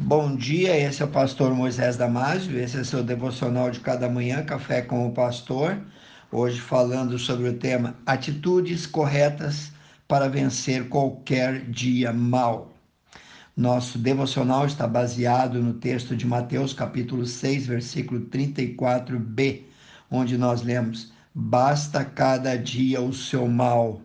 Bom dia, esse é o pastor Moisés Damásio, esse é seu devocional de cada manhã, Café com o Pastor. Hoje falando sobre o tema Atitudes corretas para vencer qualquer dia mal. Nosso devocional está baseado no texto de Mateus, capítulo 6, versículo 34b, onde nós lemos: Basta cada dia o seu mal.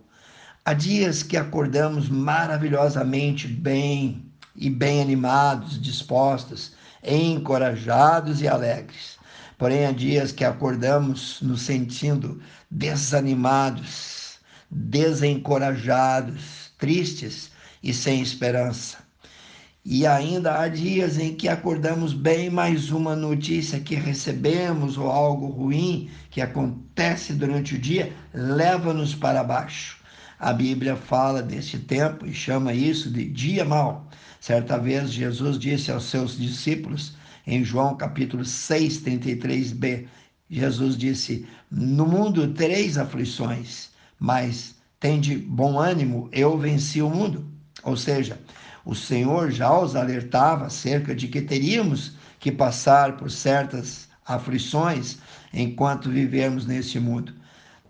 Há dias que acordamos maravilhosamente bem e bem animados, dispostos, encorajados e alegres. Porém, há dias que acordamos nos sentindo desanimados, desencorajados, tristes e sem esperança. E ainda há dias em que acordamos bem, mais uma notícia que recebemos ou algo ruim que acontece durante o dia leva-nos para baixo. A Bíblia fala desse tempo e chama isso de dia mau. Certa vez Jesus disse aos seus discípulos, em João capítulo 6, 33b, Jesus disse: No mundo tereis aflições, mas tende bom ânimo, eu venci o mundo. Ou seja, o Senhor já os alertava acerca de que teríamos que passar por certas aflições enquanto vivermos neste mundo.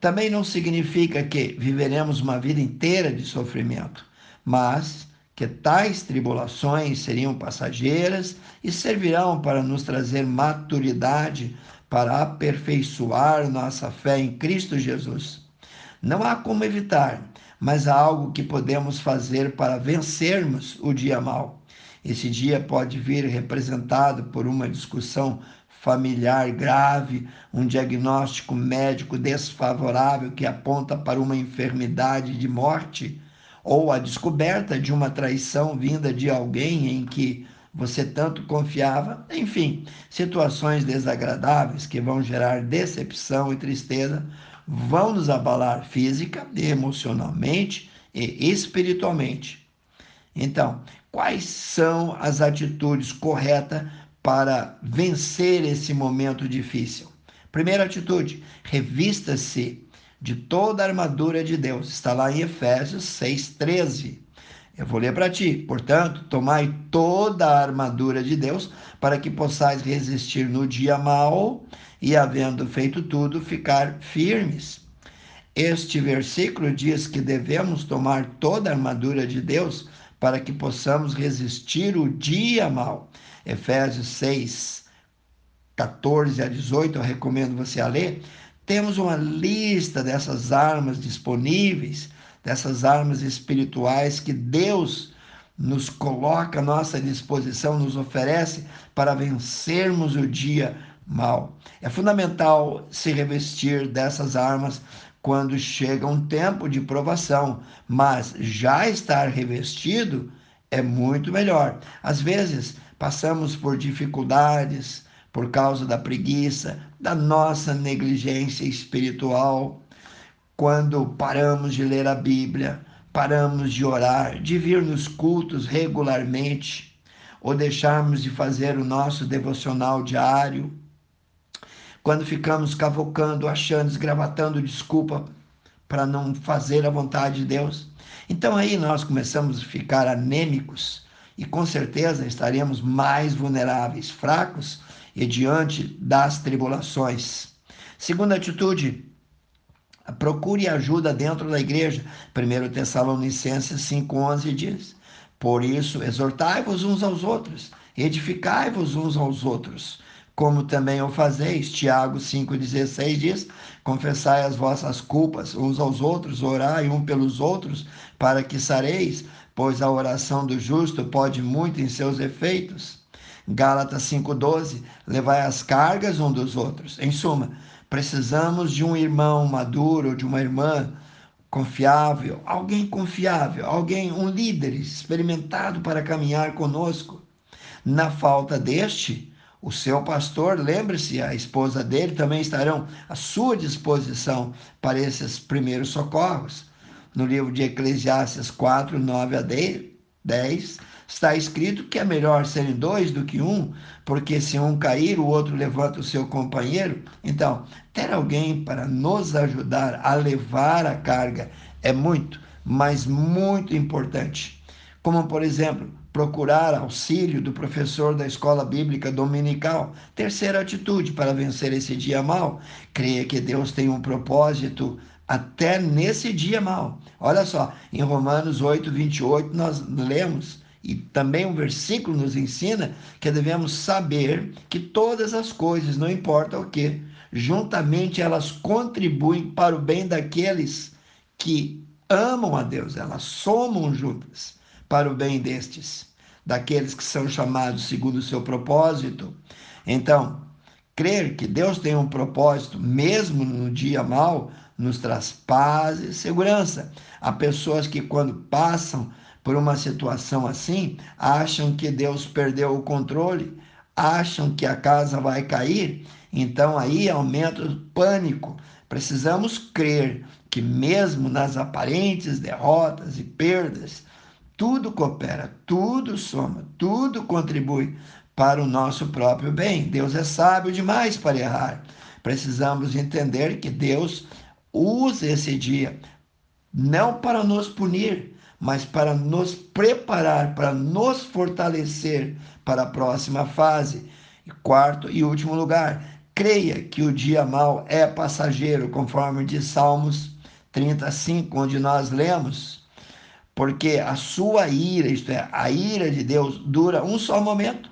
Também não significa que viveremos uma vida inteira de sofrimento, mas que tais tribulações seriam passageiras e servirão para nos trazer maturidade para aperfeiçoar nossa fé em Cristo Jesus. Não há como evitar mas há algo que podemos fazer para vencermos o dia mal. Esse dia pode vir representado por uma discussão familiar grave, um diagnóstico médico desfavorável que aponta para uma enfermidade de morte, ou a descoberta de uma traição vinda de alguém em que você tanto confiava, enfim, situações desagradáveis que vão gerar decepção e tristeza vão nos abalar física, emocionalmente e espiritualmente. Então, quais são as atitudes corretas para vencer esse momento difícil? Primeira atitude: revista-se de toda a armadura de Deus. Está lá em Efésios 6,13. Eu vou ler para ti. Portanto, tomai toda a armadura de Deus para que possais resistir no dia mau e, havendo feito tudo, ficar firmes. Este versículo diz que devemos tomar toda a armadura de Deus para que possamos resistir o dia mau. Efésios 6, 14 a 18, eu recomendo você a ler. Temos uma lista dessas armas disponíveis, dessas armas espirituais que Deus nos coloca à nossa disposição, nos oferece para vencermos o dia mal. É fundamental se revestir dessas armas quando chega um tempo de provação, mas já estar revestido é muito melhor. Às vezes, passamos por dificuldades por causa da preguiça, da nossa negligência espiritual, quando paramos de ler a Bíblia, paramos de orar, de vir nos cultos regularmente, ou deixarmos de fazer o nosso devocional diário quando ficamos cavocando, achando, esgravatando desculpa para não fazer a vontade de Deus. Então aí nós começamos a ficar anêmicos e com certeza estaremos mais vulneráveis, fracos e diante das tribulações. Segunda atitude, procure ajuda dentro da igreja. 1 Tessalonicenses 5,11 diz: Por isso, exortai-vos uns aos outros, edificai-vos uns aos outros, como também o fazeis. Tiago 5,16 diz: Confessai as vossas culpas uns aos outros, orai um pelos outros, para que sareis, pois a oração do justo pode muito em seus efeitos. Gálatas 5,12: Levai as cargas um dos outros. Em suma, precisamos de um irmão maduro, de uma irmã confiável, alguém confiável, alguém, um líder experimentado para caminhar conosco. Na falta deste, o seu pastor, lembre-se, a esposa dele também estarão à sua disposição para esses primeiros socorros. No livro de Eclesiastes 4, 9 a 10, está escrito que é melhor serem dois do que um, porque se um cair, o outro levanta o seu companheiro. Então, ter alguém para nos ajudar a levar a carga é muito, mas muito importante. Como, por exemplo, procurar auxílio do professor da escola bíblica dominical. Terceira atitude para vencer esse dia mal, creia que Deus tem um propósito até nesse dia mal. Olha só, em Romanos 8, 28, nós lemos, e também um versículo nos ensina que devemos saber que todas as coisas, não importa o que, juntamente elas contribuem para o bem daqueles que amam a Deus, elas somam juntas para o bem destes, daqueles que são chamados segundo o seu propósito. Então, crer que Deus tem um propósito, mesmo no dia mal, nos traz paz e segurança. Há pessoas que, quando passam por uma situação assim, acham que Deus perdeu o controle, acham que a casa vai cair, então aí aumenta o pânico. Precisamos crer que, mesmo nas aparentes derrotas e perdas, tudo coopera, tudo soma, tudo contribui para o nosso próprio bem. Deus é sábio demais para errar. Precisamos entender que Deus usa esse dia não para nos punir, mas para nos preparar, para nos fortalecer para a próxima fase. E quarto e último lugar, creia que o dia mal é passageiro, conforme diz Salmos 35, onde nós lemos porque a sua ira, isto é, a ira de Deus, dura um só momento.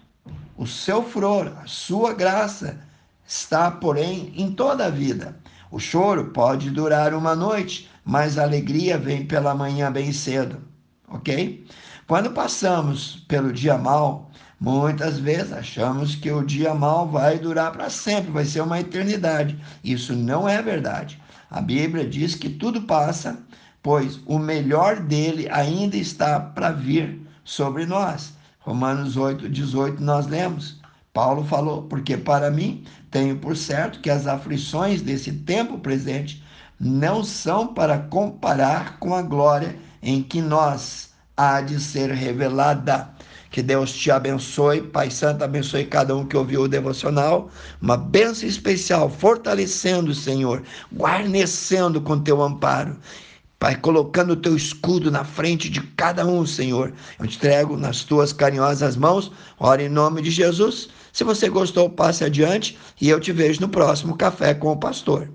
O seu furor, a sua graça está, porém, em toda a vida. O choro pode durar uma noite, mas a alegria vem pela manhã bem cedo, ok? Quando passamos pelo dia mal, muitas vezes achamos que o dia mal vai durar para sempre, vai ser uma eternidade. Isso não é verdade. A Bíblia diz que tudo passa pois o melhor dele ainda está para vir sobre nós. Romanos 8, 18, nós lemos. Paulo falou: Porque para mim tenho por certo que as aflições desse tempo presente não são para comparar com a glória em que nós há de ser revelada. Que Deus te abençoe, Pai Santo, abençoe cada um que ouviu o devocional. Uma bênção especial, fortalecendo, Senhor, guarnecendo com teu amparo Pai, colocando o teu escudo na frente de cada um, Senhor. Eu te entrego nas tuas carinhosas mãos. Ora em nome de Jesus. Se você gostou, passe adiante e eu te vejo no próximo Café com o Pastor.